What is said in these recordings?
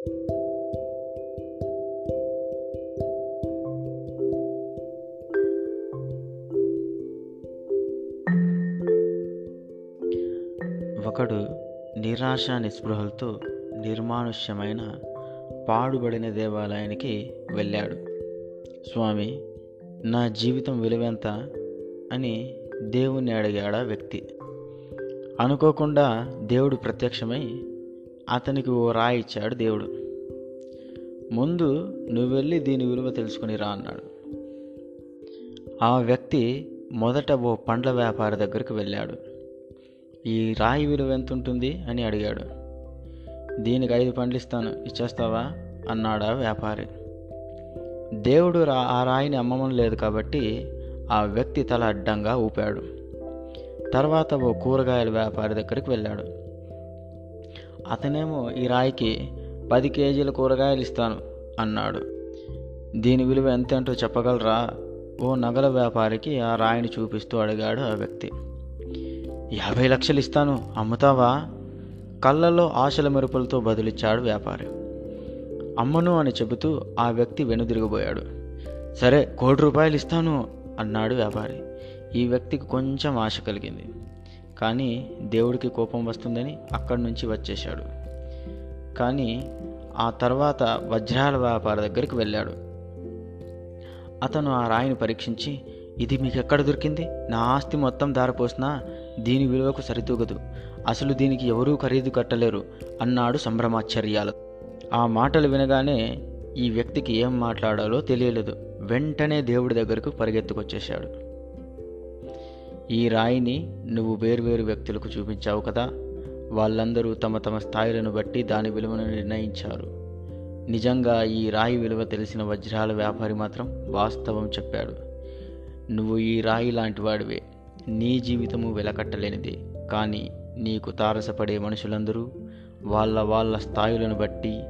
ఒకడు నిరాశ నిస్పృహలతో నిర్మానుష్యమైన పాడుబడిన దేవాలయానికి వెళ్ళాడు. స్వామి నా జీవితం విలువెంత? అని దేవుణ్ణి అడిగాడా వ్యక్తి. అనుకోకుండా దేవుడు ప్రత్యక్షమై అతనికి ఓ రాయి ఇచ్చాడు దేవుడు. ముందు నువ్వు వెళ్ళి దీని విలువ తెలుసుకుని రా అన్నాడు. ఆ వ్యక్తి మొదట ఓ పండ్ల వ్యాపారి దగ్గరికి వెళ్ళాడు. ఈ రాయి విలువ ఎంత ఉంటుంది అని అడిగాడు. దీనికి ఐదు పండ్లు ఇస్తాను ఇచ్చేస్తావా? అన్నాడు ఆ వ్యాపారి. దేవుడు రా ఆ రాయిని అమ్మమని లేదు కాబట్టి ఆ వ్యక్తి తల అడ్డంగా ఊపాడు. తర్వాత ఓ కూరగాయల వ్యాపారి దగ్గరికి వెళ్ళాడు. అతనేమో ఈ రాయికి పది కేజీల కూరగాయలు ఇస్తాను అన్నాడు. దీని విలువ ఎంతేంటో చెప్పగలరా? ఓ నగల వ్యాపారికి ఆ రాయిని చూపిస్తూ అడిగాడు ఆ వ్యక్తి. యాభై లక్షలు ఇస్తాను అమ్ముతావా? కళ్ళల్లో ఆశల మెరుపులతో బదులిచ్చాడు వ్యాపారి. అమ్మను అని చెబుతూ ఆ వ్యక్తి వెనుదిరిగిపోయాడు. సరే కోటి రూపాయలు ఇస్తాను అన్నాడు వ్యాపారి. ఈ వ్యక్తికి కొంచెం ఆశ కలిగింది. కానీ దేవుడికి కోపం వస్తుందని అక్కడి నుంచి వచ్చేశాడు. కానీ ఆ తర్వాత వజ్రాల వ్యాపార దగ్గరికి వెళ్ళాడు. అతను ఆ రాయిని పరీక్షించి ఇది మీకు ఎక్కడ దొరికింది? నా ఆస్తి మొత్తం దారపోసినా దీని విలువకు సరితూగదు. అసలు దీనికి ఎవరూ ఖరీదు కట్టలేరు అన్నాడు సంభ్రమాశ్చర్యాలు. ఆ మాటలు వినగానే ఈ వ్యక్తికి ఏం మాట్లాడాలో తెలియలేదు. వెంటనే దేవుడి దగ్గరకు పరిగెత్తుకొచ్చేశాడు. ఈ రాయిని నువ్వు వేర్వేరు వ్యక్తులకు చూపించావు కదా. వాళ్ళందరూ తమ తమ స్థాయిలను బట్టి దాని విలువను నిర్ణయించారు. నిజంగా ఈ రాయి విలువ తెలిసిన వజ్రాల వ్యాపారి మాత్రం వాస్తవం చెప్పాడు. నువ్వు ఈ రాయి లాంటి వాడివే. నీ జీవితము వెలకట్టలేనిది. కానీ నీకు తారసపడే మనుషులందరూ వాళ్ళ వాళ్ళ స్థాయిలను బట్టి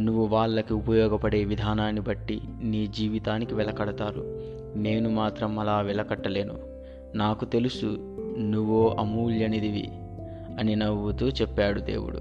నువ్వు వాళ్ళకి ఉపయోగపడే విధానాన్ని బట్టి నీ జీవితానికి వెలకడతారు. నేను మాత్రం అలా వెలకట్టలేను. నాకు తెలుసు నువ్వో అమూల్యనిదివి అని నవ్వుతూ చెప్పాడు దేవుడు.